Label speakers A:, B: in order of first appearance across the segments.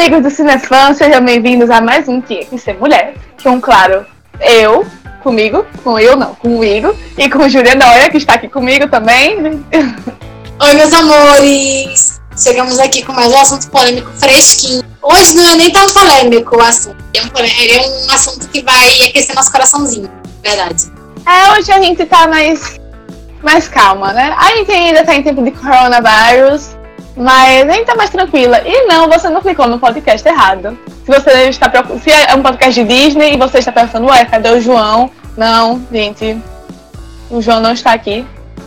A: amigos do Cinefã, sejam bem-vindos a mais um Tinha que Ser Mulher. Com, claro, eu, comigo, com eu não, comigo, e com Júlia Noia, que está aqui comigo também.
B: Oi, meus amores! Chegamos aqui com mais um assunto polêmico fresquinho. Hoje não é nem tão polêmico o assunto. É um, é um assunto que vai aquecer nosso coraçãozinho, verdade.
A: É, hoje a gente tá mais, mais calma, né? A gente ainda tá em tempo de coronavírus, mas a gente tá mais tranquila. E não, você não clicou no podcast errado. Se você está preocupado, se é um podcast de Disney e você está pensando, ué, cadê o João? Não, gente, o João não está aqui.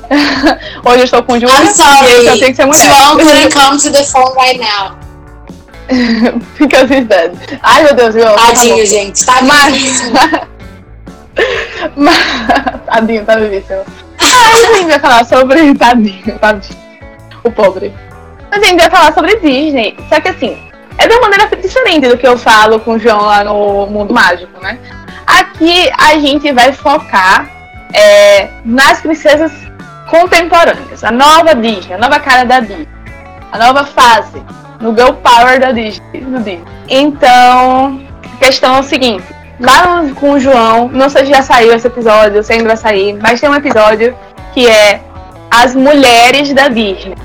A: Hoje eu estou com o João.
B: I'm sorry.
A: Eu tenho que ser mulher.
B: João couldn't come to the phone right now.
A: Because he's dead. Ai, meu Deus, João.
B: Tadinho, gente. Tá
A: Mas-. Mas... Tadinho, tá vivíssimo. Aí a gente vai falar sobre. Tadinho, tadinho. O pobre. A gente vai falar sobre Disney. Só que assim, é de uma maneira diferente do que eu falo com o João lá no Mundo Mágico, né? Aqui a gente vai focar é, nas princesas contemporâneas. A nova Disney, a nova cara da Disney. A nova fase no Girl Power da Disney. do Disney. Então, a questão é o seguinte. Lá com o João, não sei se já saiu esse episódio, se ainda vai sair, mas tem um episódio que é As Mulheres da Disney.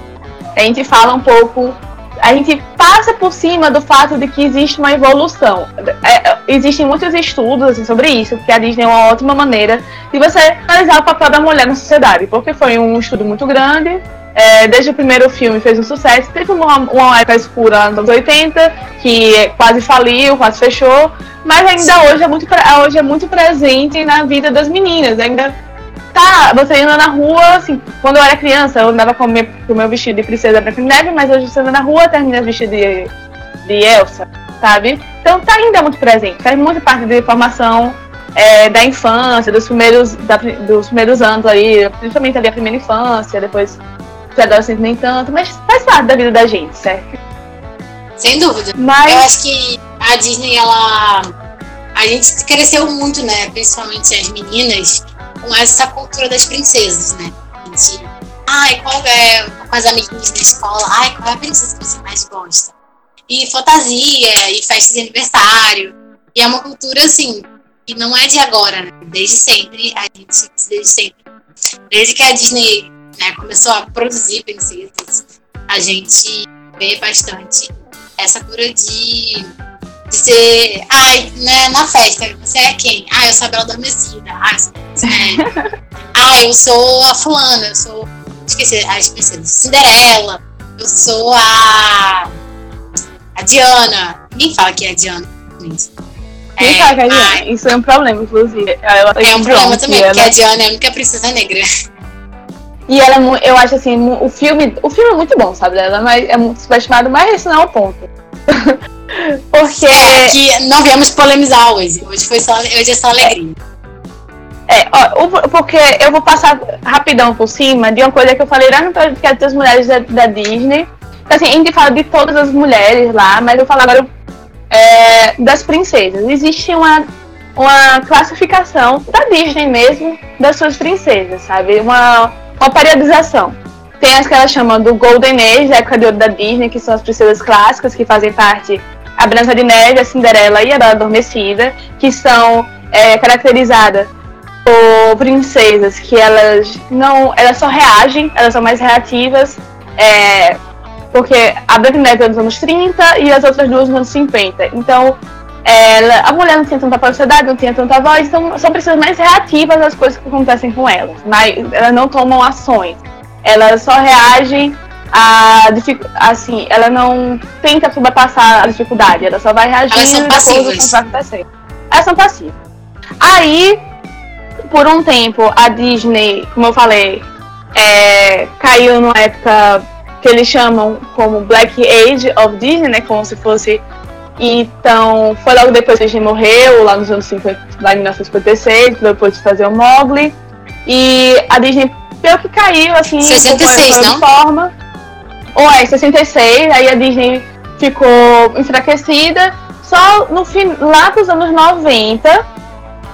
A: A gente fala um pouco, a gente passa por cima do fato de que existe uma evolução. É, é, existem muitos estudos assim, sobre isso, porque a Disney é uma ótima maneira de você analisar o papel da mulher na sociedade, porque foi um estudo muito grande. é, desde o primeiro filme fez um sucesso, teve uma, uma época escura nos anos 80, que quase faliu, quase fechou, mas ainda hoje é muito, hoje é muito presente na vida das meninas. Ainda tá, você anda na rua, assim, quando eu era criança, eu andava com o meu, com o meu vestido de princesa Branca de Neve, mas hoje você anda na rua, termina vestido de, de Elsa, sabe? Então tá ainda muito presente, faz muito parte da formação é, da infância, dos primeiros, da, dos primeiros anos aí, principalmente ali a primeira infância, depois os adolescentes nem tanto, mas faz parte da vida da gente, certo?
B: Sem dúvida.
A: Mas
B: Eu acho que a Disney, ela. A gente cresceu muito, né? Principalmente as meninas, com essa cultura das princesas, né? Gente. Ai, qual é. Com as amiguinhas da escola. Ai, qual é a princesa que você mais gosta? E fantasia, e festa de aniversário. E é uma cultura, assim, que não é de agora, né? Desde sempre. A gente. Desde sempre. Desde que a Disney né, começou a produzir princesas, a gente vê bastante essa cura de, de ser. Ai, né, na festa, você é quem? Ah, eu sou a Bela Adormecida. Ah, eu sou a ah, eu sou a Fulana. Eu sou. Esqueci as princesas. Cinderela. Eu sou a. A Diana. Ninguém fala que é a Diana. gente.
A: quem
B: É,
A: sabe,
B: ai,
A: isso é um problema, inclusive. Ela
B: é um problema também, porque
A: ela-
B: a Diana é a única princesa negra.
A: E ela é eu acho assim, o filme, o filme é muito bom, sabe? Ela é, mais, é muito subestimado, mas esse não é o ponto. Porque
B: É que não viemos polemizar hoje. Hoje, foi só, hoje é só alegria.
A: É, ó, o- porque eu vou passar rapidão por cima de uma coisa que eu falei lá no podcast das mulheres da, da Disney. Assim, a gente fala de todas as mulheres lá, mas eu falar agora é, das princesas. Existe uma, uma classificação da Disney mesmo das suas princesas, sabe? Uma, uma periodização. Tem as que ela chama do Golden Age, a época de ouro da Disney, que são as princesas clássicas, que fazem parte a Branca de Neve, a Cinderela e a Bela Adormecida, que são é, caracterizadas por princesas que elas não. Elas só reagem, elas são mais reativas. é, porque a Branca de Neve é dos anos 30 e as outras duas nos anos 50. Então, ela, a mulher não tinha tanta possibilidade, não tinha tanta voz, então são princesas mais reativas às coisas que acontecem com elas. Mas elas não tomam ações. Elas só reagem a assim, ela não tenta sobrepassar a dificuldade, ela só vai reagindo
B: Elas são passivas.
A: Elas são passivas. Aí, por um tempo, a Disney, como eu falei, é, caiu numa época que eles chamam como Black Age of Disney, né? Como se fosse. Então, foi logo depois que a Disney morreu, lá nos anos 50, lá em 1956, depois de fazer o Mowgli. E a Disney, pelo que caiu, assim,
B: 66,
A: foi- foi
B: não?
A: forma. Ou é, 66, aí a Disney ficou enfraquecida. Só no fim, lá pros anos 90,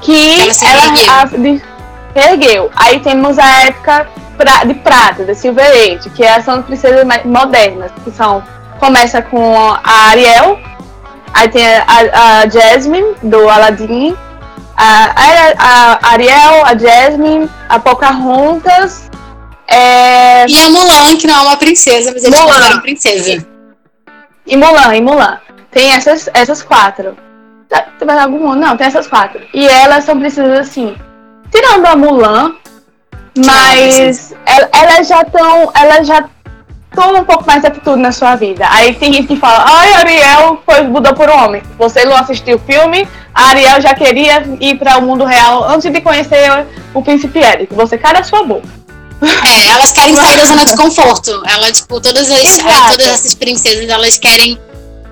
A: que
B: Ela se
A: ela
B: reergueu.
A: a- reergueu. Aí temos a época pra- de prata, da Silver Age, que é- são as princesas mais modernas, que são começa com a Ariel, Aí tem a, a Jasmine, do Aladdin. A, a, a Ariel, a Jasmine, a Pocahontas. É...
B: E a Mulan, que não é uma princesa, mas eles Mulan. princesa.
A: E Mulan, e Mulan. Tem essas, essas quatro. Tá, tem mais alguma? Não, tem essas quatro. E elas são princesas assim. Tirando a Mulan, mas elas já estão. Elas já toma um pouco mais de atitude na sua vida. Aí tem gente que fala, ai, Ariel foi, mudou por um homem. Você não assistiu o filme, a Ariel já queria ir para o mundo real antes de conhecer o príncipe Eric. Você cara a sua boca.
B: É, elas querem sair da zona de conforto. Ela, tipo, todas, as, todas essas princesas, elas querem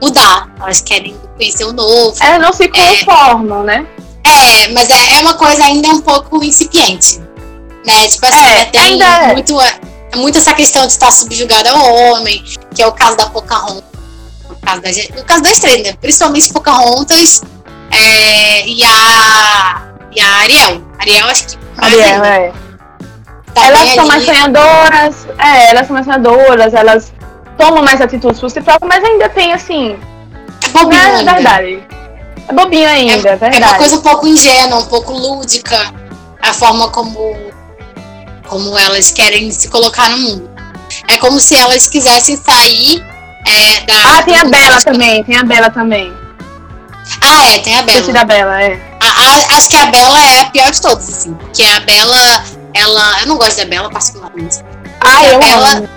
B: mudar. Elas querem conhecer o novo.
A: Elas não se conformam, é, né?
B: É, mas é, é uma coisa ainda um pouco incipiente. Né? Tipo assim, é, tem ainda é. muito é muito essa questão de estar subjugada ao homem, que é o caso da Pocahontas. No caso, da, no caso das três, né? Principalmente Pocahontas é, e, a, e a Ariel. Ariel, acho que.
A: Ariel, é. Tá elas são ali. mais sonhadoras, é, elas são mais sonhadoras, elas tomam mais atitudes por si próprias, mas ainda tem assim.
B: É bobinho é
A: ainda. verdade. É bobinho ainda, é, verdade.
B: É uma coisa um pouco ingênua, um pouco lúdica, a forma como como elas querem se colocar no mundo. É como se elas quisessem sair é, da.
A: Ah, tem a Bela também, tem a Bela também.
B: Ah, é, tem a Bela.
A: da Bela, é.
B: A, a, acho que a Bela é a pior de todas, assim. Porque a Bela, ela. Eu não gosto da Bela particularmente.
A: Ah, eu
B: a Bela, amo.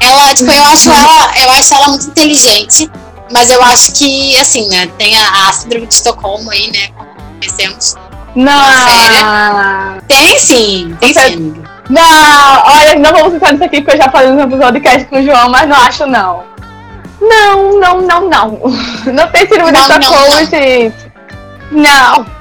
B: Ela, tipo, eu acho ela, eu acho ela muito inteligente, mas eu acho que, assim, né, tem a, a síndrome de Estocolmo aí, né? Como conhecemos.
A: Não!
B: Tem sim, tem Você... sim.
A: Não, olha, não vamos entrar nisso aqui porque eu já falei no podcast com o João, mas não acho não. Não, não, não, não. Não tem síndrome de Estocolmo, gente. Não.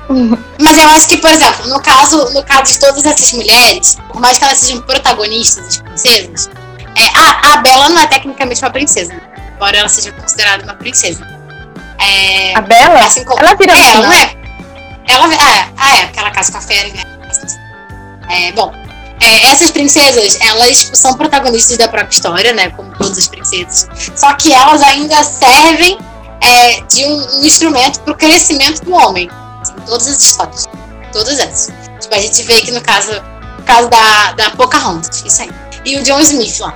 B: Mas eu acho que, por exemplo, no caso, no caso de todas essas mulheres, por mais que elas sejam protagonistas das princesas, é, a, a Bela não é tecnicamente uma princesa, embora ela seja considerada uma princesa. É,
A: a Bela? Assim como, ela vira
B: é, ela não é. Ela é, ah, é, porque ela casa com a Fera, né? É, bom, é, essas princesas, elas são protagonistas da própria história, né? Como todas as princesas. Só que elas ainda servem é, de um, um instrumento para o crescimento do homem. Todas as histórias. Todas essas. Tipo, a gente vê que no caso, no caso da, da Pocahontas, isso aí. E o John Smith lá.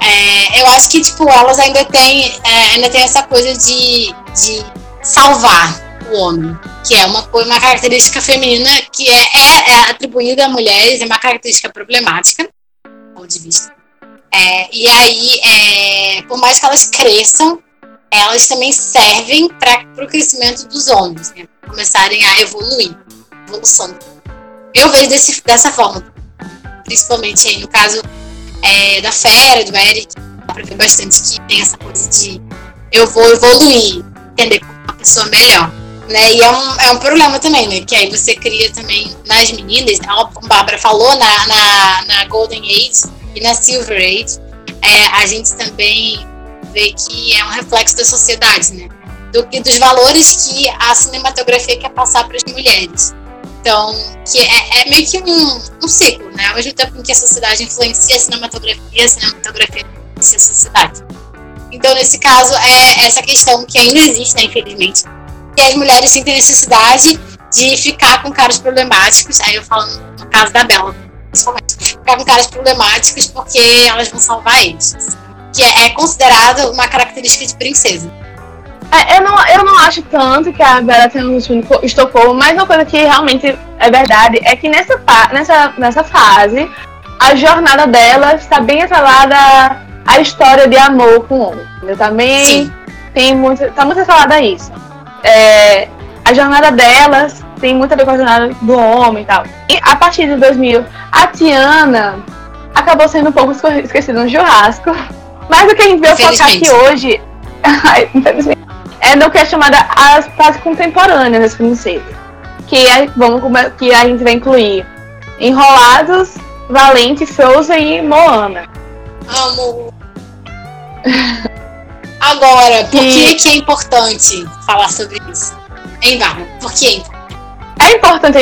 B: É, eu acho que, tipo, elas ainda têm, é, ainda tem essa coisa de, de salvar o homem que é uma, uma característica feminina que é, é, é atribuída a mulheres, é uma característica problemática, ponto de vista. É, e aí, é, por mais que elas cresçam, elas também servem para o crescimento dos homens, né? começarem a evoluir, evolução. Eu vejo desse, dessa forma, principalmente aí no caso é, da Fera, do Eric, dá para ver bastante que tem essa coisa de eu vou evoluir, entender como uma pessoa melhor. Né? E é um, é um problema também, né? Que aí você cria também nas meninas, como a Bárbara falou, na, na, na Golden Age e na Silver Age, é, a gente também que é um reflexo da sociedade, né? Do, dos valores que a cinematografia quer passar para as mulheres. Então, que é, é meio que um, um, ciclo, né? Ao mesmo tempo que a sociedade influencia a cinematografia, a cinematografia influencia a sociedade. Então, nesse caso, é essa questão que ainda existe, né, infelizmente, que as mulheres sentem necessidade de ficar com caras problemáticos. Aí eu falo no caso da Bela, principalmente. Ficar com caras problemáticos porque elas vão salvar eles. Que é, é considerado uma característica de princesa.
A: É, eu, não, eu não acho tanto que a Bela tenha um Estocolmo, mas uma coisa que realmente é verdade é que nessa, nessa, nessa fase, a jornada dela está bem atrelada à história de amor com o homem. Também Sim. tem muito, tá muito atrelada a isso é, a jornada delas tem muito a ver com a jornada do homem e tal. E a partir de 2000, a Tiana acabou sendo um pouco esquecida no churrasco. Mas o que a gente veio focar aqui hoje é no que é chamada as fases contemporâneas das princesas. Que, é, vamos, que a gente vai incluir Enrolados, Valente, Frozen e Moana.
B: Amo! Agora, por que, que é importante falar sobre isso? Hein, Bárbara? Por que é importante?
A: É importante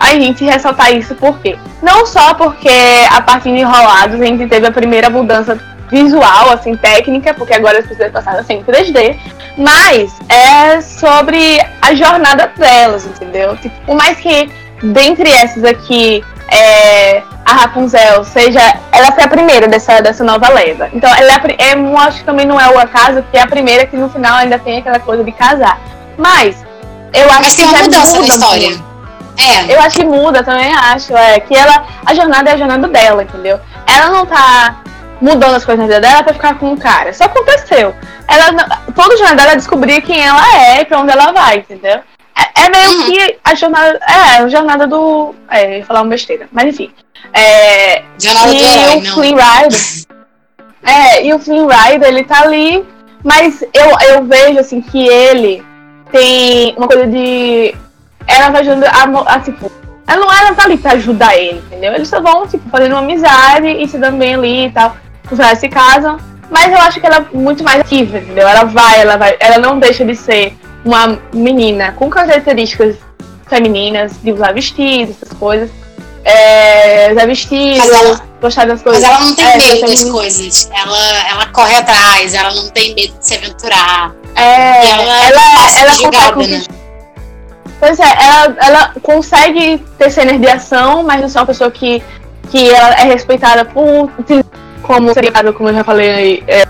A: a gente ressaltar isso porque não só porque a partir de Enrolados a gente teve a primeira mudança visual, assim, técnica, porque agora as pessoas passaram assim em 3D, mas é sobre a jornada delas, entendeu? Tipo, por mais que dentre essas aqui é, a Rapunzel seja. Ela foi a primeira dessa, dessa nova leva. Então, ela é, é, acho que também não é o acaso que é a primeira que no final ainda tem aquela coisa de casar. Mas, eu acho
B: Mas
A: que.
B: tem uma mudança na história. Muito.
A: É. Eu acho que muda, também acho. É, que ela. A jornada é a jornada dela, entendeu? Ela não tá mudando as coisas na vida dela pra ficar com um cara. Só aconteceu. Ela, toda jornada dela descobrir quem ela é e pra onde ela vai, entendeu? É, é meio uhum. que a jornada. É, a jornada do. É, ia falar uma besteira. Mas enfim. É,
B: jornada e do herói,
A: o Flynn Rider. é, e o Flynn Rider, ele tá ali. Mas eu, eu vejo assim que ele tem uma coisa de. Ela vai ajudando a, a tipo. Ela não, ela tá ali pra ajudar ele, entendeu? Eles só vão, tipo, fazendo uma amizade e se dando bem ali e tal. Os caras se casam. Mas eu acho que ela é muito mais ativa, entendeu? Ela vai, ela vai. Ela não deixa de ser uma menina com características femininas, de usar vestidos, essas coisas. É, usar vestidos, ela, gostar das coisas.
B: Mas ela não tem é, medo das coisas. Ela, ela corre atrás, ela não tem medo de se aventurar.
A: É, ela, ela, ela
B: julgada, né?
A: Pois é, ela, ela consegue ter cenas de ação, mas não é uma pessoa que, que ela é respeitada por como seriado, como eu já falei aí. É,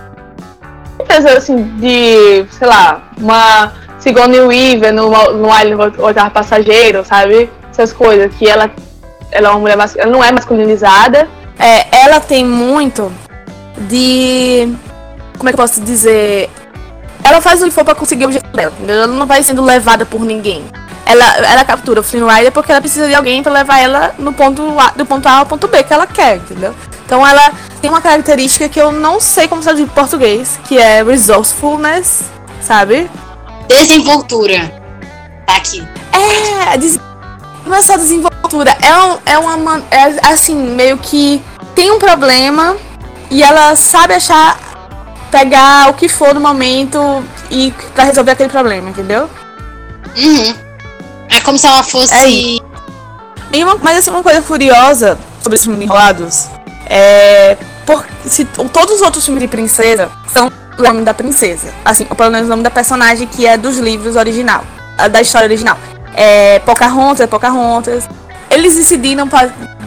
A: assim, de, sei lá, uma Sigourney Weaver no, no Alien Oitavo Passageiro, sabe? Essas coisas, que ela, ela é uma mulher ela não é masculinizada.
C: É, ela tem muito de. Como é que eu posso dizer? Ela faz o que for pra conseguir o objetivo dela, entendeu? Ela não vai sendo levada por ninguém. Ela, ela captura o Flynn Rider porque ela precisa de alguém para levar ela no ponto a, do ponto A ao ponto B que ela quer, entendeu? Então ela tem uma característica que eu não sei como se diz em português, que é resourcefulness, sabe?
B: Desenvoltura. Tá aqui.
C: É, des... não é só desenvoltura, é, um, é uma. É assim, meio que tem um problema e ela sabe achar. pegar o que for no momento e para resolver aquele problema, entendeu?
B: Uhum. É como se ela fosse.
C: É. Uma, mas assim, uma coisa curiosa sobre os filmes enrolados é. Por, se, todos os outros filmes de princesa são o nome da princesa. Assim, pelo menos o nome da personagem que é dos livros original, da história original. É Pocahontas, é Pocahontas. Eles decidiram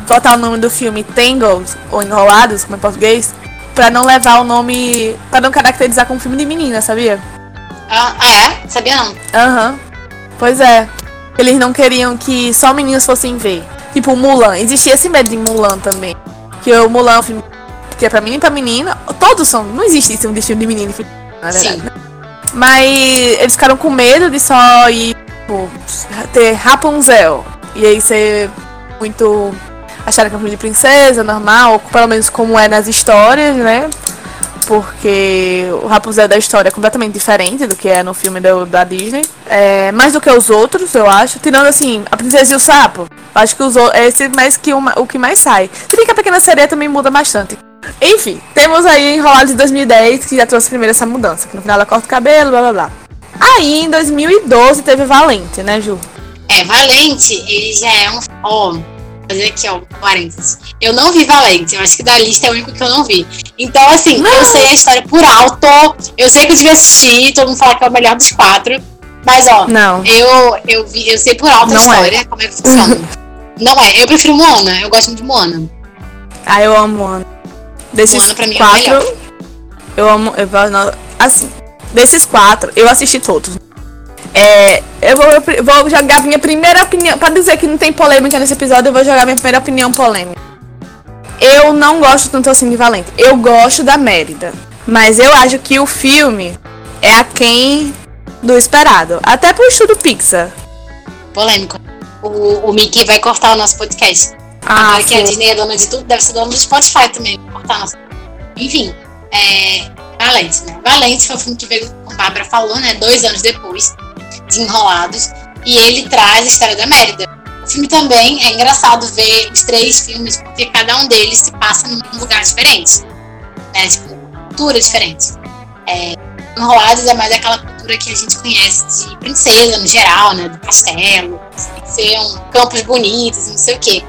C: botar o nome do filme Tangled, ou Enrolados, como é em português, pra não levar o nome. pra não caracterizar como filme de menina, sabia?
B: Ah, é? Sabia não?
C: Aham. Uhum. Pois é. Eles não queriam que só meninos fossem ver. Tipo, Mulan. Existia esse medo de Mulan também. Que o Mulan é um filme que é pra menino e pra menina. Todos são. Não existe isso, um destino de menino e na verdade. Sim. Né? Mas eles ficaram com medo de só ir tipo, ter Rapunzel. E aí ser muito. Acharam que é um filme de princesa, normal, ou pelo menos como é nas histórias, né? Porque o Rapunzel da história é completamente diferente do que é no filme do, da Disney. É, mais do que os outros, eu acho. Tirando assim, a princesa e o sapo. Acho que os, é esse mais que o, o que mais sai. Se bem que a pequena sereia também muda bastante. Enfim, temos aí Enrolado de 2010, que já trouxe primeiro essa mudança, que no final ela corta o cabelo, blá blá blá. Aí, em 2012, teve Valente, né, Ju?
B: É, Valente, ele já é um. Ó, oh, fazer aqui, ó, parênteses. Eu não vi Valente, eu acho que da lista é o único que eu não vi. Então, assim, não. eu sei a história por alto, eu sei que eu devia assistir, todo mundo fala que é o melhor dos quatro. Mas, ó,
C: não.
B: Eu, eu, vi, eu sei por alto não a é. história, é. como é que funciona. não é, eu prefiro Moana, eu gosto muito de Moana.
C: Ah, eu amo Moana. Desses
B: pra mim
C: quatro,
B: é
C: eu amo. Eu, assim, desses quatro, eu assisti todos. É, eu vou, eu vou jogar minha primeira opinião. Pra dizer que não tem polêmica nesse episódio, eu vou jogar minha primeira opinião polêmica. Eu não gosto tanto assim de Valente. Eu gosto da Mérida. Mas eu acho que o filme é aquém do esperado. Até pro estudo Pixar.
B: Polêmico. O, o Mickey vai cortar o nosso podcast. Ah, Agora que a Disney é dona de tudo, deve ser dona do Spotify também. Cortar nossa... Enfim, é... Valente, né? Valente foi o filme que veio, como a Bárbara falou, né? Dois anos depois de Enrolados. E ele traz a história da Mérida. O filme também é engraçado ver os três filmes, porque cada um deles se passa num lugar diferente. Né? Tipo, cultura diferente. É... Enrolados é mais aquela cultura que a gente conhece de princesa no geral, né? Do castelo, ser um campos bonitos, não sei o quê.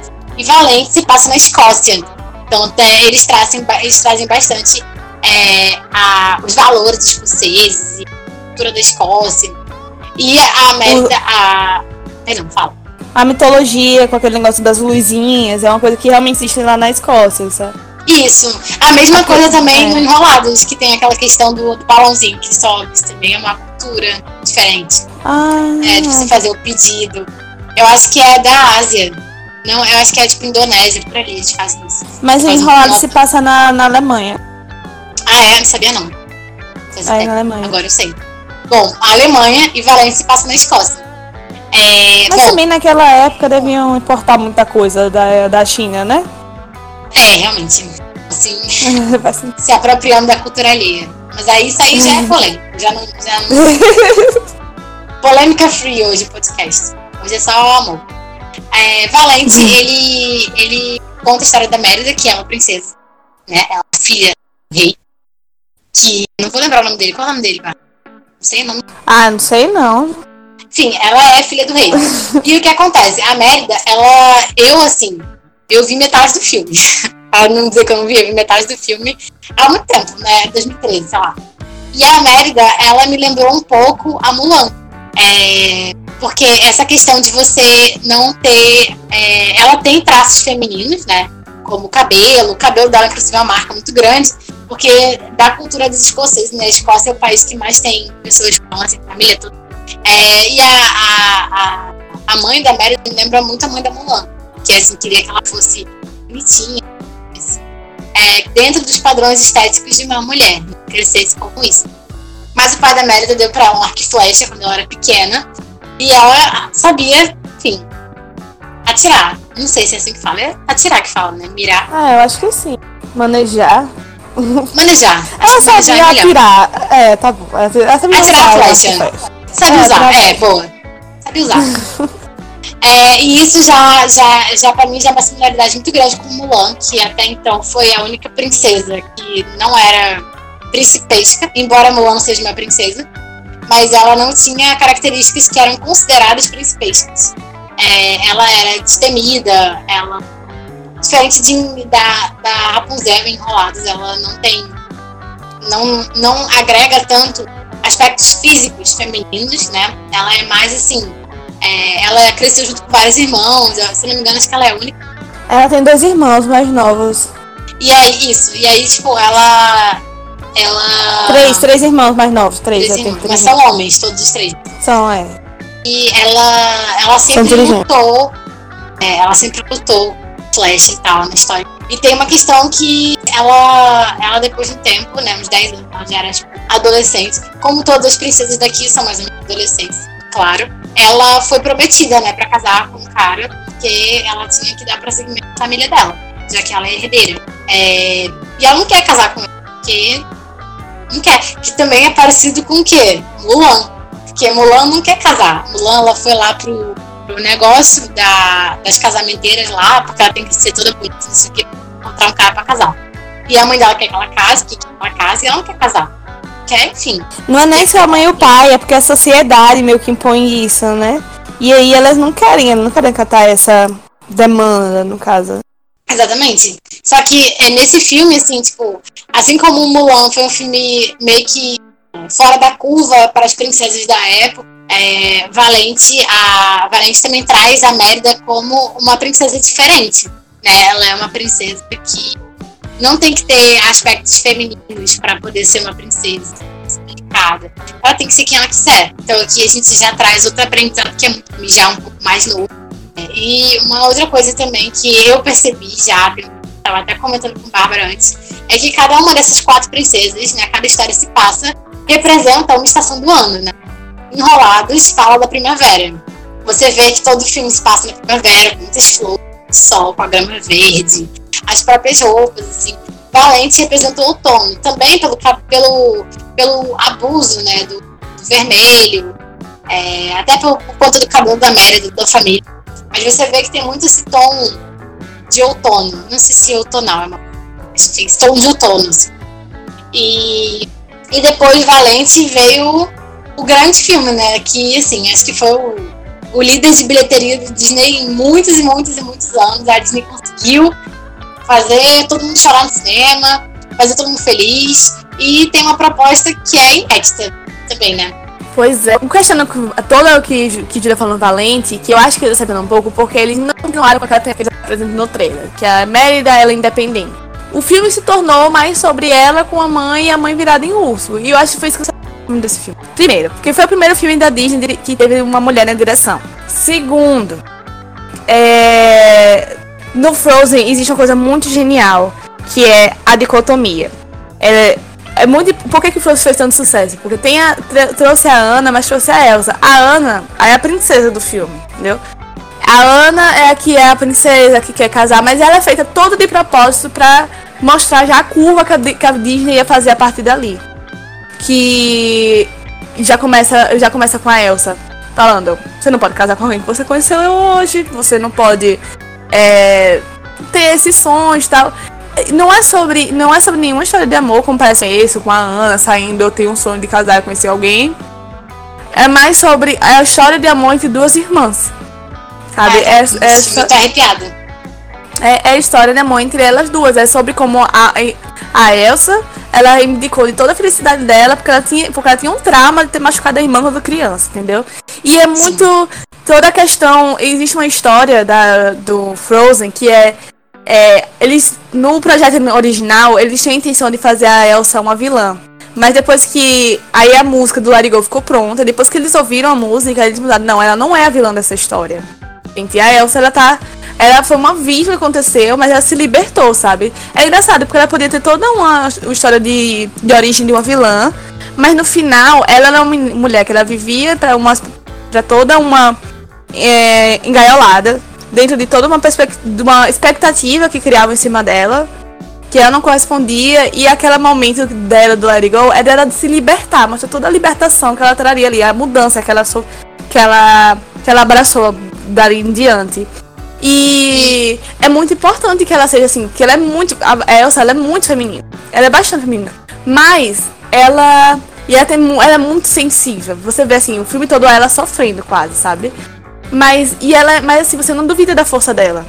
B: Valente se passa na Escócia. Então eles trazem, eles trazem bastante é, a, os valores escoceses, a cultura da Escócia. E a América, a. Perdão, fala.
C: A mitologia com aquele negócio das luzinhas é uma coisa que realmente existe lá na Escócia, sabe?
B: Isso. A mesma coisa também
C: É.
B: no Enrolados, que tem aquela questão do, do balãozinho que sobe. Isso também é uma cultura diferente.
C: Ah,
B: É, de você fazer o pedido. Eu acho que é da Ásia. Não, eu acho que é tipo Indonésia, por ali eles fazem isso.
C: mas
B: faz
C: enrolado se passa na, na Alemanha.
B: Ah, é? Não sabia não.
C: É, na Alemanha.
B: Agora eu sei. Bom, a Alemanha e Valência se passa na Escócia. É,
C: Mas
B: bom,
C: também naquela época deviam importar muita coisa da, da China, né?
B: é, realmente. Assim, se apropriando da cultura alheia. Mas aí isso aí já é polêmico. Já não, já não... Polêmica free hoje podcast. Hoje é só amor. É, Valente, ele, ele conta a história da Mérida, que é uma princesa. Né? Ela é filha do rei. Que. Não vou lembrar o nome dele. Qual é o nome dele? Não sei o nome.
C: Ah, não sei não.
B: Enfim, ela é filha do rei. E o que acontece? A Mérida, ela. Eu, assim. Eu vi metade do filme. Pra não dizer que eu não vi, eu vi metade do filme há muito tempo, né? 2013, sei lá. E a Mérida, ela me lembrou um pouco a Mulan. É, porque essa questão de você não ter. é, ela tem traços femininos, né? Como o cabelo. O cabelo dela, inclusive, é uma marca muito grande. Porque da cultura dos escoceses, né? A Escócia é o país que mais tem pessoas falam assim, família, tudo. É, e a, a, a, mãe da me lembra muito a mãe da Mulan. Que assim, queria que ela fosse bonitinha. assim, é, dentro dos padrões estéticos de uma mulher. né, Crescesse como isso. Mas o pai da Mérida deu pra ela um arco e flecha quando ela era pequena. E ela sabia, enfim, atirar. Não sei se é assim que fala. É atirar que fala, né? Mirar.
C: Ah, eu acho que sim. Manejar.
B: Manejar.
C: Ela
B: que manejar
C: sabia
B: é
C: atirar. É, tá bom. Ela sabia
B: Atirar a flecha. Sabe
C: É,
B: usar, é, boa. Sabe usar. É, e isso já, já, já pra mim já é uma similaridade muito grande com Mulan, que até então foi a única princesa que não era principesca, embora Mulan seja uma princesa, mas ela não tinha características que eram consideradas principescas. É, ela era destemida, ela diferente de, da, da Rapunzel em Enrolados, ela não tem não, não agrega tanto aspectos físicos femininos, né? Ela é mais assim. é, ela cresceu junto com vários irmãos, se não me engano, acho que ela é a única.
C: Ela tem dois irmãos mais novos.
B: E aí, isso, e aí, tipo, ela. Ela.
C: Três, três irmãos mais novos. Três,
B: Três irmãos,
C: três
B: mas
C: irmãos.
B: são homens, todos os três.
C: São, é.
B: E ela, ela sempre lutou, é, ela sempre lutou Flash e tal na história. E tem uma questão que ela, ela depois de um tempo, né, uns 10 anos, ela já era tipo, adolescente, como todas as princesas daqui são mais ou menos adolescentes, claro. Ela foi prometida, né, pra casar com um cara, porque ela tinha que dar prosseguimento à família dela, já que ela é herdeira. É, e ela não quer casar com ele, porque não quer. Que também é parecido com o quê? Mulan. Porque Mulan não quer casar. Mulan ela foi lá pro, pro negócio da, das casamenteiras lá, porque ela tem que ser toda bonita, não sei o que, encontrar um cara pra casar. E a mãe dela quer que ela case, que ela case, e ela não quer casar. Quer, enfim.
C: Não é nem sua mãe e o pai, é porque a sociedade meio que impõe isso, né? E aí elas não querem, elas não querem acatar essa demanda, no caso.
B: Exatamente. Só que é, nesse filme, assim, tipo, assim como o Mulan foi um filme meio que fora da curva para as princesas da época, é, Valente, a Valente também traz a Mérida como uma princesa diferente. Né? Ela é uma princesa que não tem que ter aspectos femininos para poder ser uma princesa. Ela tem que ser quem ela quiser. Então aqui a gente já traz outra aprendizado que é já um pouco mais novo. E uma outra coisa também que eu percebi já, estava até comentando com Bárbara antes, é que cada uma dessas quatro princesas, né, cada história se passa, representa uma estação do ano, né? Enrolados fala da primavera. Você vê que todo filme se passa na primavera, com muitas flores, sol, com a grama verde, as próprias roupas, assim. Valente representa o outono, também pelo, pelo, pelo abuso, né, do, do vermelho, é, até por, por conta do cabelo da Mérida, da família. Mas você vê que tem muito esse tom de outono. Não sei se outonal é uma. Enfim, tom de outono. assim. E, e depois Valente veio o grande filme, né? Que, assim, acho que foi o, o líder de bilheteria da Disney em muitos e muitos e muitos anos. A Disney conseguiu fazer todo mundo chorar no cinema. fazer todo mundo feliz. E tem uma proposta que é inédita também, né?
C: Pois é, questionando todo o que, que Julia falou Valente, que eu acho que eles sabendo um pouco, porque eles não continuaram com aquela que eles apresentam no trailer, que a Mérida, ela é independente. O filme se tornou mais sobre ela com a mãe e a mãe virada em urso. E eu acho que foi isso que eu desse filme. Primeiro, porque foi o primeiro filme da Disney que teve uma mulher na direção. Segundo, é... no Frozen existe uma coisa muito genial, que é a dicotomia. É, é muito. Por que, que Frozen fez tanto sucesso? Porque tem a, trouxe a Ana, mas trouxe a Elsa. A Ana é a princesa do filme, entendeu? A Ana é a que é a princesa, que quer casar, mas ela é feita toda de propósito pra mostrar já a curva que a, que a Disney ia fazer a partir dali. Que já começa, já começa com a Elsa falando: você não pode casar com alguém que você conheceu hoje, você não pode é, ter esses sonhos e tal não é sobre não é sobre nenhuma história de amor como parece isso com a Ana saindo eu tenho um sonho de casar e conhecer alguém. É mais sobre a história de amor entre duas irmãs. Sabe?
B: É, é, é,
C: arrepiada. É, é a história de amor entre elas duas. É sobre como a, a Elsa ela indicou de toda a felicidade dela porque ela tinha porque ela tinha um trauma de ter machucado a irmã quando criança entendeu? E é muito Sim. toda a questão existe uma história da do Frozen que é é, eles, no projeto original, eles tinham a intenção de fazer a Elsa uma vilã. Mas depois que. Aí a música do Larry ficou pronta, depois que eles ouviram a música, eles mudaram. Não, ela não é a vilã dessa história. Gente, a Elsa, ela tá. Ela foi uma vítima que aconteceu, mas ela se libertou, sabe? É engraçado, porque ela podia ter toda uma, história de, de origem de uma vilã. Mas no final, ela era uma mulher que ela vivia para uma. pra toda uma. É, engaiolada dentro de toda uma, de uma expectativa que criavam em cima dela, que ela não correspondia, e aquele momento dela do Let It Go era dela de se libertar, mostra toda a libertação que ela traria ali, a mudança que ela, que ela, que ela abraçou dali em diante. E é muito importante que ela seja assim, que ela é muito. A Elsa ela é muito feminina. Ela é bastante feminina. Mas ela. E ela, tem, ela é muito sensível. Você vê assim, o filme todo ela sofrendo quase, sabe? Mas, e ela, mas assim, você não duvida da força dela.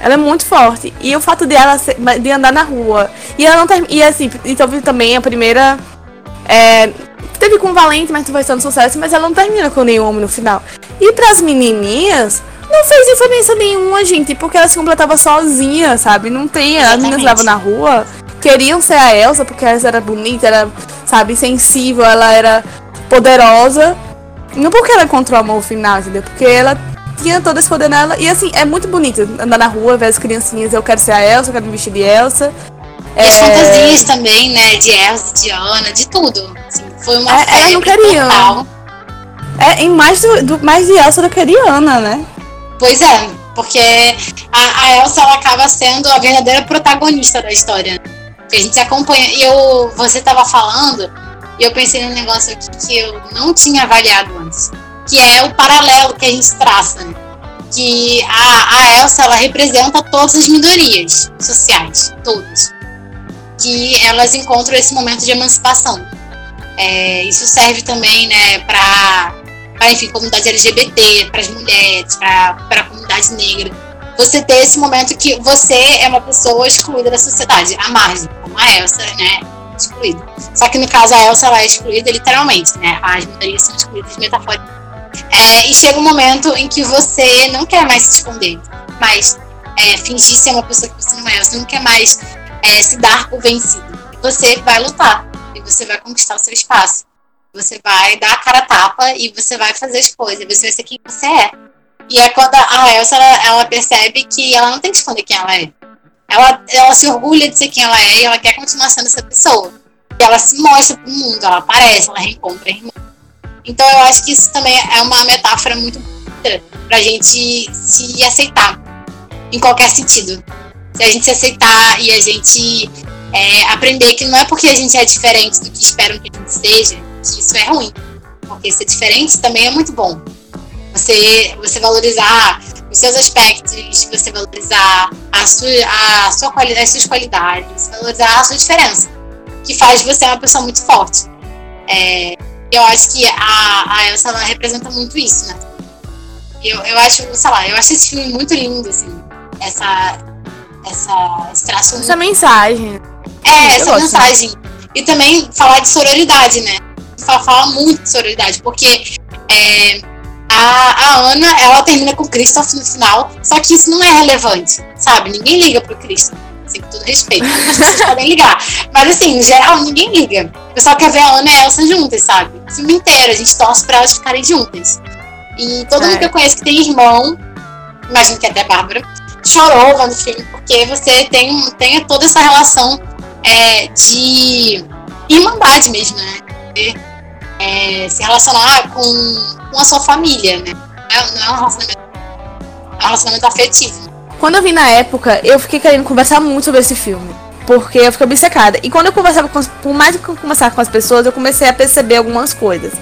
C: Ela é muito forte. E o fato dela de, de andar na rua. E ela não termina. E assim, então também a primeira. É, teve com o Valente, mas foi sendo sucesso, mas ela não termina com nenhum homem no final. E pras menininhas, não fez diferença nenhuma, gente, porque ela se completava sozinha, sabe? Não tem. As meninas levam na rua, queriam ser a Elsa, porque ela era bonita, era, sabe, sensível, ela era poderosa. Não porque ela encontrou amor no final, entendeu? Porque ela tinha todo esse poder nela. E assim, é muito bonito andar na rua, ver as criancinhas. Eu quero ser a Elsa, eu quero me vestir de Elsa.
B: E é... as fantasias também, né? De Elsa, de Ana, de tudo. Assim, foi uma é,
C: Ela não queria. Total. É, em mais, do, do, mais de Elsa do que de Ana, né?
B: Pois é, porque a, a Elsa ela acaba sendo a verdadeira protagonista da história. Que a gente acompanha. E eu, você estava falando e eu pensei num negócio aqui que eu não tinha avaliado antes, que é o paralelo que a gente traça, né? que a, a Elsa ela representa todas as minorias sociais, todas, que elas encontram esse momento de emancipação. É, isso serve também, né, para enfim comunidade LGBT, para as mulheres, para a comunidade negra. Você ter esse momento que você é uma pessoa excluída da sociedade, à margem, como a Elsa, né? Excluída. Só que no caso a Elsa ela é excluída literalmente, né? As minorias são excluídas metaforicamente. É, e chega um momento em que você não quer mais se esconder, mas é, fingir ser uma pessoa que você não é, você não quer mais é, se dar por vencido. Você vai lutar e você vai conquistar o seu espaço. Você vai dar a cara a tapa e você vai fazer as coisas, você vai ser quem você é. E é quando a Elsa ela, ela percebe que ela não tem que esconder quem ela é ela, ela se orgulha de ser quem ela é e ela quer continuar sendo essa pessoa. E ela se mostra pro mundo, ela aparece, ela reencontra a irmã. Então eu acho que isso também é uma metáfora muito bonita pra gente se aceitar em qualquer sentido. Se a gente se aceitar e a gente é, aprender que não é porque a gente é diferente do que esperam que a gente seja, que isso é ruim. Porque ser diferente também é muito bom. Você, você valorizar os seus aspectos, você valorizar a sua, a sua qualidade, as suas qualidades, valorizar a sua diferença, que faz você uma pessoa muito forte. É, eu acho que a, a Elsa ela representa muito isso, né? Eu, eu acho, sei lá, eu acho esse filme muito lindo, assim, essa, essa, esse traço.
C: Essa mensagem.
B: É,
C: Eu
B: essa
C: gosto.
B: mensagem. E também falar de sororidade, né? Fala, fala muito de sororidade, porque é, a, a Ana, ela termina com o Christoph no final, só que isso não é relevante, sabe? Ninguém liga pro Christoph, assim, com todo respeito. As pessoas podem ligar. Mas assim, em geral, ninguém liga. O pessoal quer ver a Ana e a Elsa juntas, sabe? O filme inteiro, a gente torce pra elas ficarem juntas. E todo
C: É.
B: mundo que eu conheço que tem irmão, imagino que até Bárbara, chorou vendo o filme, porque você tem, tem toda essa relação é, de irmandade mesmo, né? É, se relacionar com, com a sua família, né? Não é, é um relacionamento, é um relacionamento afetivo.
C: Quando eu vi na época, eu fiquei querendo conversar muito sobre esse filme. Porque eu fiquei obcecada. E quando eu conversava com por mais que eu conversava com as pessoas, eu comecei a perceber algumas coisas.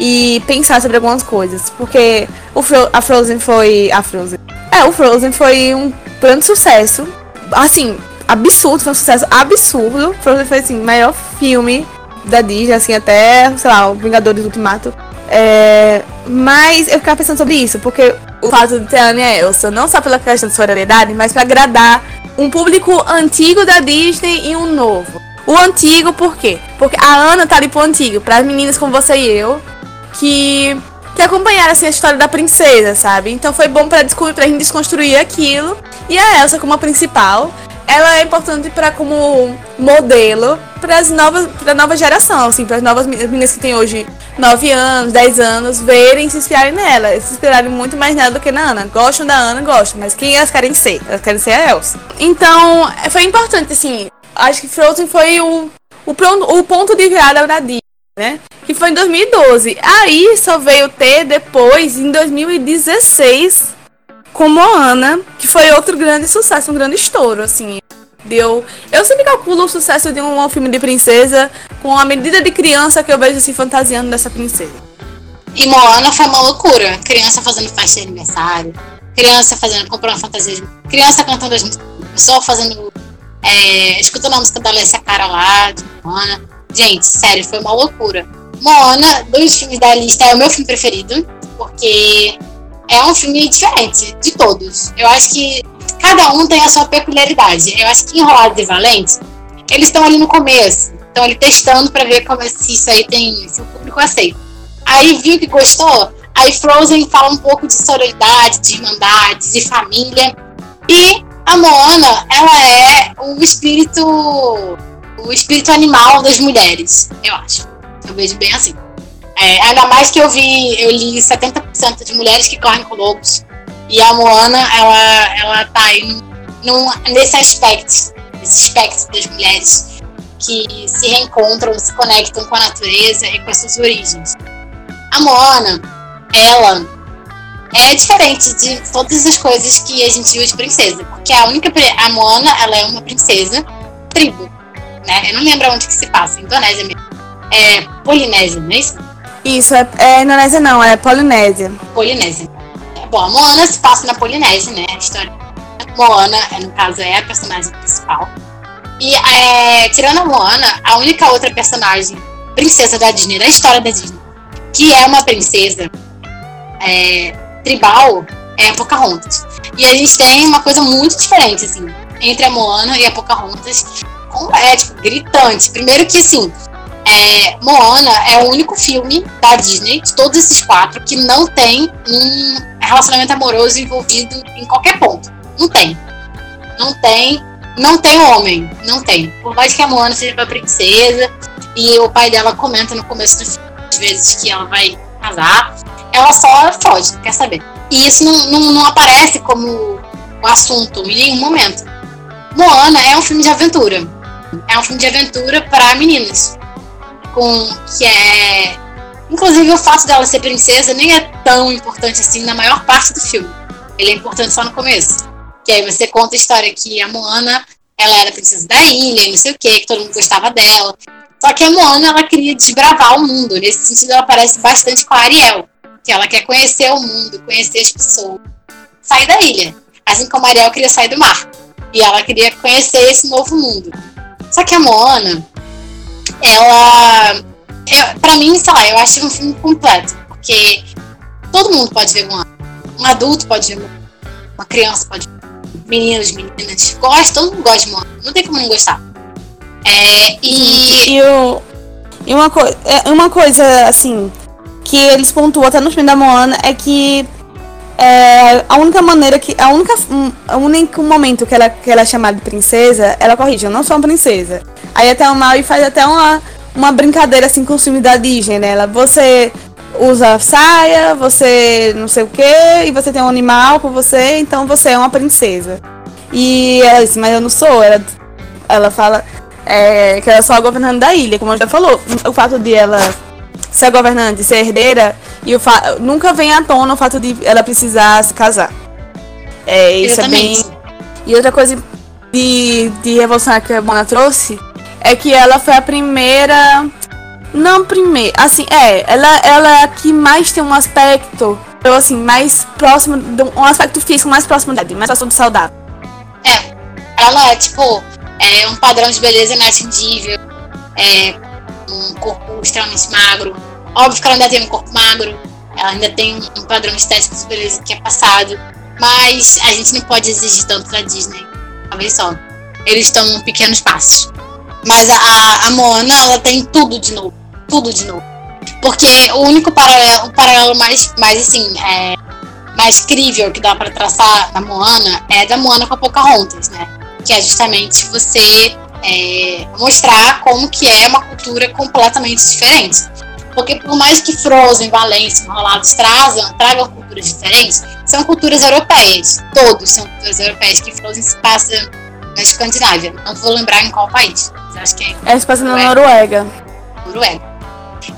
C: E pensar sobre algumas coisas. Porque o Fro- a Frozen foi. A Frozen. É, o Frozen foi um grande sucesso. Assim, absurdo, foi um sucesso absurdo. Frozen foi assim, o maior filme da Disney, assim, até, sei lá, o Vingadores Ultimato. É, mas eu ficava pensando sobre isso, porque o fato de ter a Anne e a Elsa, não só pela questão de solidariedade, mas pra agradar um público antigo da Disney e um novo. O antigo, por quê? Porque a Ana tá ali pro antigo, para meninas como você e eu, que, que acompanharam assim, a história da princesa, sabe? Então foi bom pra descobrir, pra gente desconstruir aquilo. E a Elsa como a principal, ela é importante para como modelo para as novas para nova geração, assim, para as novas meni- meninas que têm hoje 9 anos, 10 anos, verem e se inspirarem nela. Se inspirarem muito mais nela do que na Ana. Gostam da Ana, gostam, mas quem elas querem ser? Elas querem ser a Elsa. Então, foi importante, assim. Acho que Frozen foi o, o, o ponto de virada da Disney, né? Que foi em 2012. Aí só veio ter depois, em 2016, com Moana, que foi outro grande sucesso, um grande estouro, assim. Deu. Eu sempre calculo o sucesso de um filme de princesa com a medida de criança que eu vejo assim fantasiando dessa princesa.
B: E Moana foi uma loucura. Criança fazendo festa de aniversário, criança fazendo, comprando fantasias, criança cantando as músicas, pessoa fazendo. É, escutando a música da Alessia Cara lá, de Moana. Gente, sério, foi uma loucura. Moana, dos filmes da lista, é o meu filme preferido, porque é um filme diferente de todos. Eu acho que cada um tem a sua peculiaridade. Eu acho que Enrolados e Valentes, eles estão ali no começo, estão ali testando para ver como é- se isso aí tem, se o público aceita. Aí viu que gostou, aí Frozen fala um pouco de sororidade, de irmandade, de família. E a Moana, ela é o espírito, o espírito animal das mulheres, eu acho. Eu vejo bem assim. É, ainda mais que eu vi, eu li 70% de mulheres que correm com lobos. E a Moana, ela, ela tá aí num, num- nesse aspecto, nesse aspecto das mulheres que se reencontram, se conectam com a natureza e com as suas origens. A Moana, ela é diferente de todas as coisas que a gente viu de princesa, porque a única a Moana, ela é uma princesa tribo, né? Eu não lembro onde que se passa, Indonésia mesmo. É Polinésia, não é isso?
C: Isso, é, é Indonésia não, é Polinésia.
B: Polinésia. É, bom, a Moana se passa na Polinésia, né? A história. Moana, é, no caso, é a personagem principal. E é, tirando a Moana, a única outra personagem princesa da Disney, da história da Disney, que é uma princesa é, tribal, é a Pocahontas. E a gente tem uma coisa muito diferente, assim, entre a Moana e a Pocahontas. É, tipo, gritante. Primeiro que, assim, é, Moana é o único filme da Disney, de todos esses quatro, que não tem um relacionamento amoroso envolvido em qualquer ponto. Não tem. Não tem. Não tem homem. Não tem. Por mais que a Moana seja uma princesa e o pai dela comenta no começo do filme, às vezes, que ela vai casar, ela só foge, quer saber. E isso não, não, não aparece como o assunto em nenhum momento. Moana é um filme de aventura. É um filme de aventura para meninas com que é inclusive o fato dela ser princesa nem é tão importante assim na maior parte do filme. Ele é importante só no começo. Que aí você conta a história que a Moana ela era princesa da ilha e não sei o que que todo mundo gostava dela. Só que a Moana ela queria desbravar o mundo. Nesse sentido ela parece bastante com a Ariel que ela quer conhecer o mundo conhecer as pessoas sair da ilha. Assim como a Ariel queria sair do mar. E ela queria conhecer esse novo mundo. Só que a Moana ela. Eu, pra mim, sei lá, eu acho um filme completo. Porque todo mundo pode ver Moana. Um adulto pode ver Moana. Uma criança pode ver. Meninos, meninas. Gosta, todo mundo gosta de Moana. Não tem como não gostar. É, e.
C: E, o, e uma, co é, uma coisa, assim, que eles pontuam até no filme da Moana é que é, a única maneira que. A única, o único momento que ela, que ela é chamada de princesa, ela corrige, eu não sou uma princesa. Aí até o Maui faz até uma, uma brincadeira assim com o filme da Disney, né? Ela, você usa saia, você não sei o que, e você tem um animal com você, então você é uma princesa. E ela disse, mas eu não sou. Ela, ela fala é, que ela é só a governante da ilha, como já falou. O fato de ela ser a governante, ser herdeira, e o nunca vem à tona o fato de ela precisar se casar. É, isso Exatamente. é bem. E outra coisa de, de revolução que a Mona trouxe é que ela foi a primeira. Não primeira. Assim, é. Ela, ela é a que mais tem um aspecto. Então, assim, mais próximo. Um aspecto físico mais próximo dela, mais próximo do saudável.
B: É. Ela é, tipo, é um padrão de beleza inatingível. É um corpo extremamente magro. Óbvio que ela ainda tem um corpo magro. Ela ainda tem um padrão estético de beleza que é passado. Mas a gente não pode exigir tanto da Disney. Uma vez só. Eles estão pequenos passos. Mas a, a Moana, ela tem tudo de novo. Tudo de novo. Porque o único paralelo, o paralelo mais, mais assim, é, mais crível que dá para traçar da Moana é da Moana com a Pocahontas, né? Que é justamente você é, mostrar como que é uma cultura completamente diferente. Porque por mais que Frozen, Valência, Enrolados trazam, tragam culturas diferentes, são culturas europeias. Todos são culturas europeias, que Frozen se passa na Escandinávia. Não vou lembrar em qual país. Acho que é.
C: É, se passa na Noruega.
B: Noruega.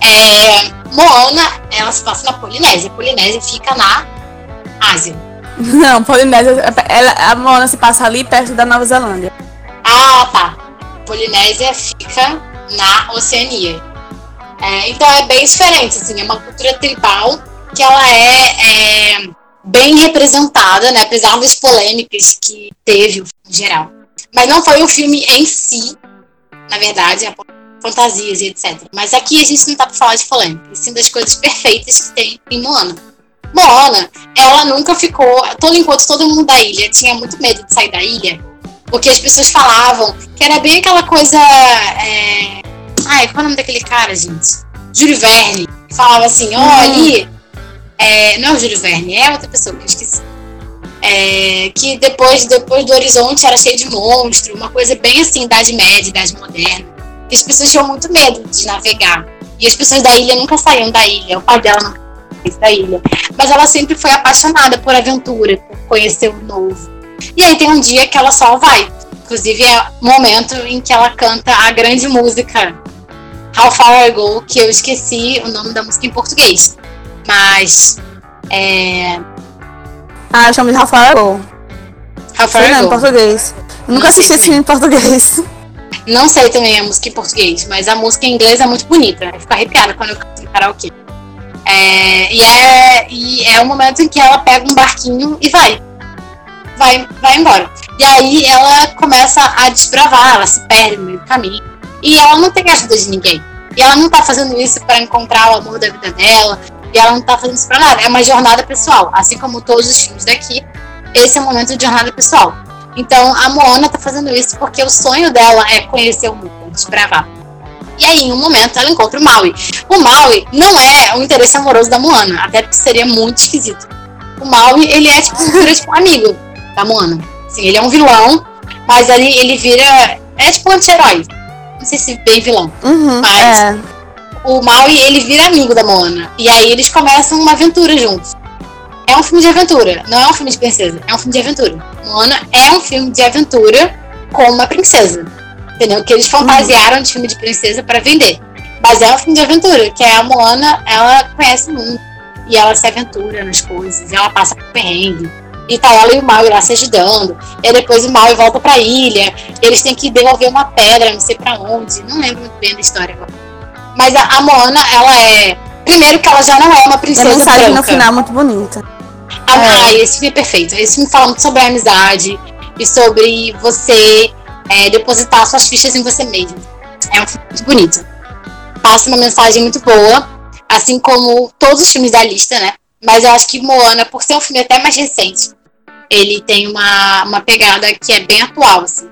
B: É, Moana, ela se passa na Polinésia. A Polinésia fica na Ásia.
C: Não, Polinésia. Ela, a Moana se passa ali perto da Nova Zelândia.
B: Ah, tá. Polinésia fica na Oceania. É, então é bem diferente, assim, é uma cultura tribal que ela é, é bem representada, né, apesar das polêmicas que teve em geral. Mas não foi o filme em si, na verdade, é fantasias e etc. Mas aqui a gente não tá pra falar de polêmica, e sim das coisas perfeitas que tem em Moana. Moana, ela nunca ficou, todo enquanto todo mundo da ilha tinha muito medo de sair da ilha, porque as pessoas falavam que era bem aquela coisa. É... Ai, qual é o nome daquele cara, gente? Júlio Verne. Falava assim: ó, oh, ali. É... Não é o Júlio Verne, é outra pessoa que eu esqueci. É... que depois, depois do horizonte era cheio de monstro, uma coisa bem assim, Idade Média, Idade Moderna. E as pessoas tinham muito medo de navegar. E as pessoas da ilha nunca saíam da ilha, o pai dela não saiu da ilha. Mas ela sempre foi apaixonada por aventura, por conhecer o novo. E aí tem um dia que ela só vai. Inclusive é o momento em que ela canta a grande música How Far I Go, que eu esqueci o nome da música em português. Mas. É...
C: Ah, chama de How Far I Go.
B: How Far I Go.
C: em português. Eu nunca assisti esse filme em português.
B: Não sei também a música em português, mas a música em inglês é muito bonita. Eu fico arrepiada quando eu canto em karaokê. É, e, é, e é o momento em que ela pega um barquinho e vai vai, vai embora. E aí ela começa a desbravar, ela se perde no meio do caminho. E ela não tem ajuda de ninguém. E ela não tá fazendo isso para encontrar o amor da vida dela. E ela não tá fazendo isso pra nada. É uma jornada pessoal. Assim como todos os filmes daqui, esse é um momento de jornada pessoal. Então a Moana tá fazendo isso porque o sonho dela é conhecer o mundo, desbravar. E aí, em um momento, ela encontra o Maui. O Maui não é o interesse amoroso da Moana, até porque seria muito esquisito. O Maui, ele é tipo, tipo um amigo da Moana. Assim, ele é um vilão, mas ali ele vira. É tipo um anti-herói. Não sei se bem vilão.
C: Uhum,
B: mas
C: é.
B: O Maui, ele vira amigo da Moana. E aí eles começam uma aventura juntos. É um filme de aventura, não é um filme de princesa, é um filme de aventura. Moana é um filme de aventura com uma princesa. Entendeu? Que eles fantasiaram uhum. de filme de princesa para vender. Mas é um filme de aventura, que é a Moana, ela conhece o mundo. E ela se aventura nas coisas, ela passa por perrengue e tá ela e o Maui lá se ajudando. E depois o Maui volta pra ilha. eles têm que devolver uma pedra, não sei pra onde. Não lembro muito bem da história agora. Mas a, a Moana, ela é. Primeiro que ela já não é uma princesa. A mensagem branca.
C: no final muito bonita.
B: Ah, é. esse filme é perfeito. Esse filme fala muito sobre a amizade e sobre você é, depositar suas fichas em você mesmo. É um filme muito bonito. Passa uma mensagem muito boa, assim como todos os filmes da lista, né? Mas eu acho que Moana, por ser um filme até mais recente, ele tem uma, uma pegada que é bem atual, assim.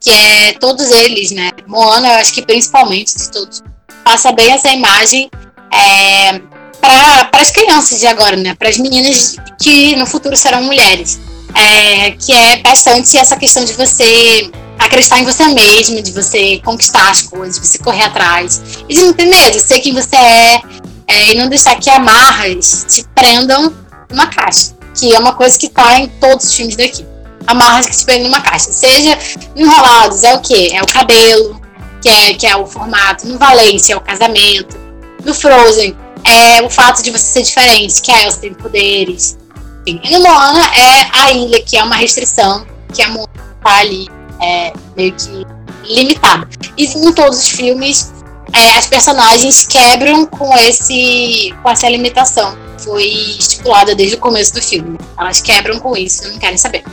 B: que é todos eles, né? Moana, eu acho que principalmente de todos, passa bem essa imagem é, para as crianças de agora, né? Para as meninas que no futuro serão mulheres. É, que é bastante essa questão de você acreditar em você mesmo, de você conquistar as coisas, de você correr atrás, e de não ter medo, ser quem você é, é, e não deixar que amarras te prendam numa caixa, que é uma coisa que tá em todos os filmes daqui. Amarras que te prendem numa caixa. Seja enrolados, é o quê? É o cabelo, que é, que é o formato. No Valência é o casamento. No Frozen é o fato de você ser diferente, que a Elsa tem poderes. Enfim. E no Moana é a ilha, que é uma restrição, que a Moana tá ali é, meio que limitada. E em todos os filmes, é, as personagens quebram com, esse, com essa limitação. Foi estipulada desde o começo do filme. Elas quebram com isso, não querem saber.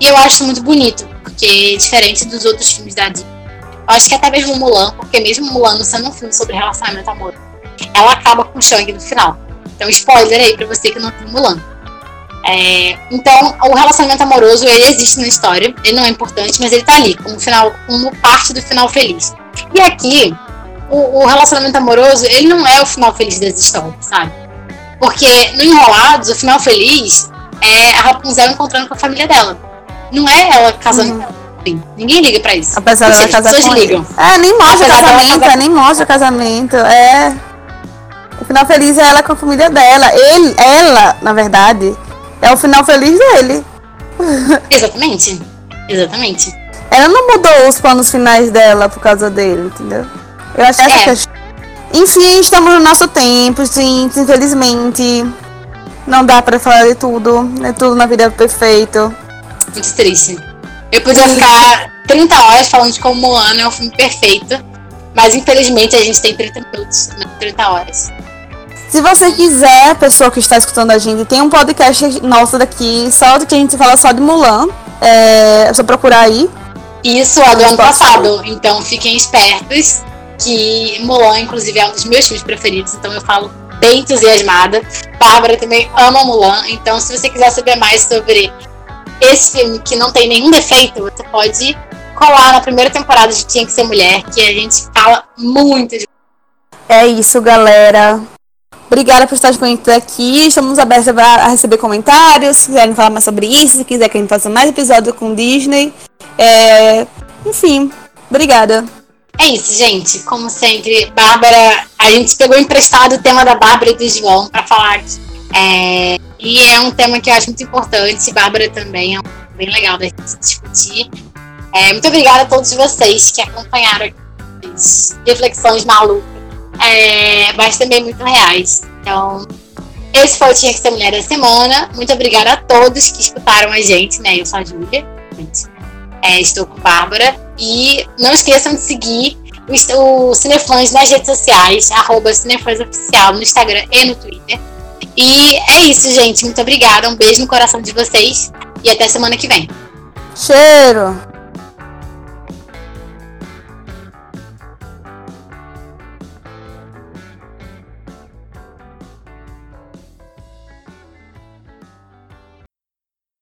B: E eu acho muito bonito, porque diferente dos outros filmes da Disney, acho que até mesmo Mulan, porque mesmo Mulan não sendo um filme sobre relacionamento amor, ela acaba com o Shang no final. Então, spoiler aí pra você que não viu Mulan. É, então, o relacionamento amoroso, ele existe na história, ele não é importante, mas ele tá ali, como, final, como parte do final feliz. E aqui, o, o, relacionamento amoroso, ele não é o final feliz das histórias, sabe? Porque no Enrolados, o final feliz é a Rapunzel encontrando com a família dela. Não é ela casando uhum. com Ninguém liga pra isso.
C: Apesar dela casar com ligam. É, nem mostra Apesar o casamento, casar... nem mostra o casamento. É. O final feliz é ela com a família dela. Ele, ela, na verdade, é o final feliz dele.
B: Exatamente. Exatamente.
C: Ela não mudou os planos finais dela por causa dele, entendeu? Eu acho essa é. questão. Enfim, estamos no nosso tempo, gente. Infelizmente, não dá pra falar de tudo. É tudo na vida perfeito.
B: Muito triste. Eu podia ficar 30 horas falando de como Moana é um filme perfeito. Mas infelizmente a gente tem 30 minutos, 30 horas.
C: Se você quiser, pessoa que está escutando a gente, tem um podcast nosso daqui, só do que a gente fala só de Mulan. É, é só procurar aí.
B: Isso é do ano passado. Então fiquem espertos. Que Mulan, inclusive, é um dos meus filmes preferidos. Então eu falo bem entusiasmada. Bárbara também ama Mulan. Então, se você quiser saber mais sobre esse filme que não tem nenhum defeito, você pode colar na primeira temporada de Tinha que Ser Mulher, que a gente fala muito de.
C: É isso, galera. Obrigada por estar disponível aqui. Estamos abertos a receber comentários. Se quiserem falar mais sobre isso, se quiser que a gente faça mais episódio com Disney. É... Enfim, obrigada.
B: É isso, gente. Como sempre, Bárbara, a gente pegou emprestado o tema da Bárbara e do João para falar. É... E é um tema que eu acho muito importante. Bárbara também é um bem legal da gente discutir. É, muito obrigada a todos vocês que acompanharam as reflexões malucas é, mas também muito reais. Então, esse foi o Tinha Que Ser Mulher da Semana. Muito obrigada a todos que escutaram a gente, né? Eu sou a Júlia, é, estou com Bárbara. E não esqueçam de seguir o Cinefãs nas redes sociais, arroba Cinefãs Oficial no Instagram e no Twitter. E é isso, gente. Muito obrigada. Um beijo no coração de vocês e até semana que vem.
C: Cheiro!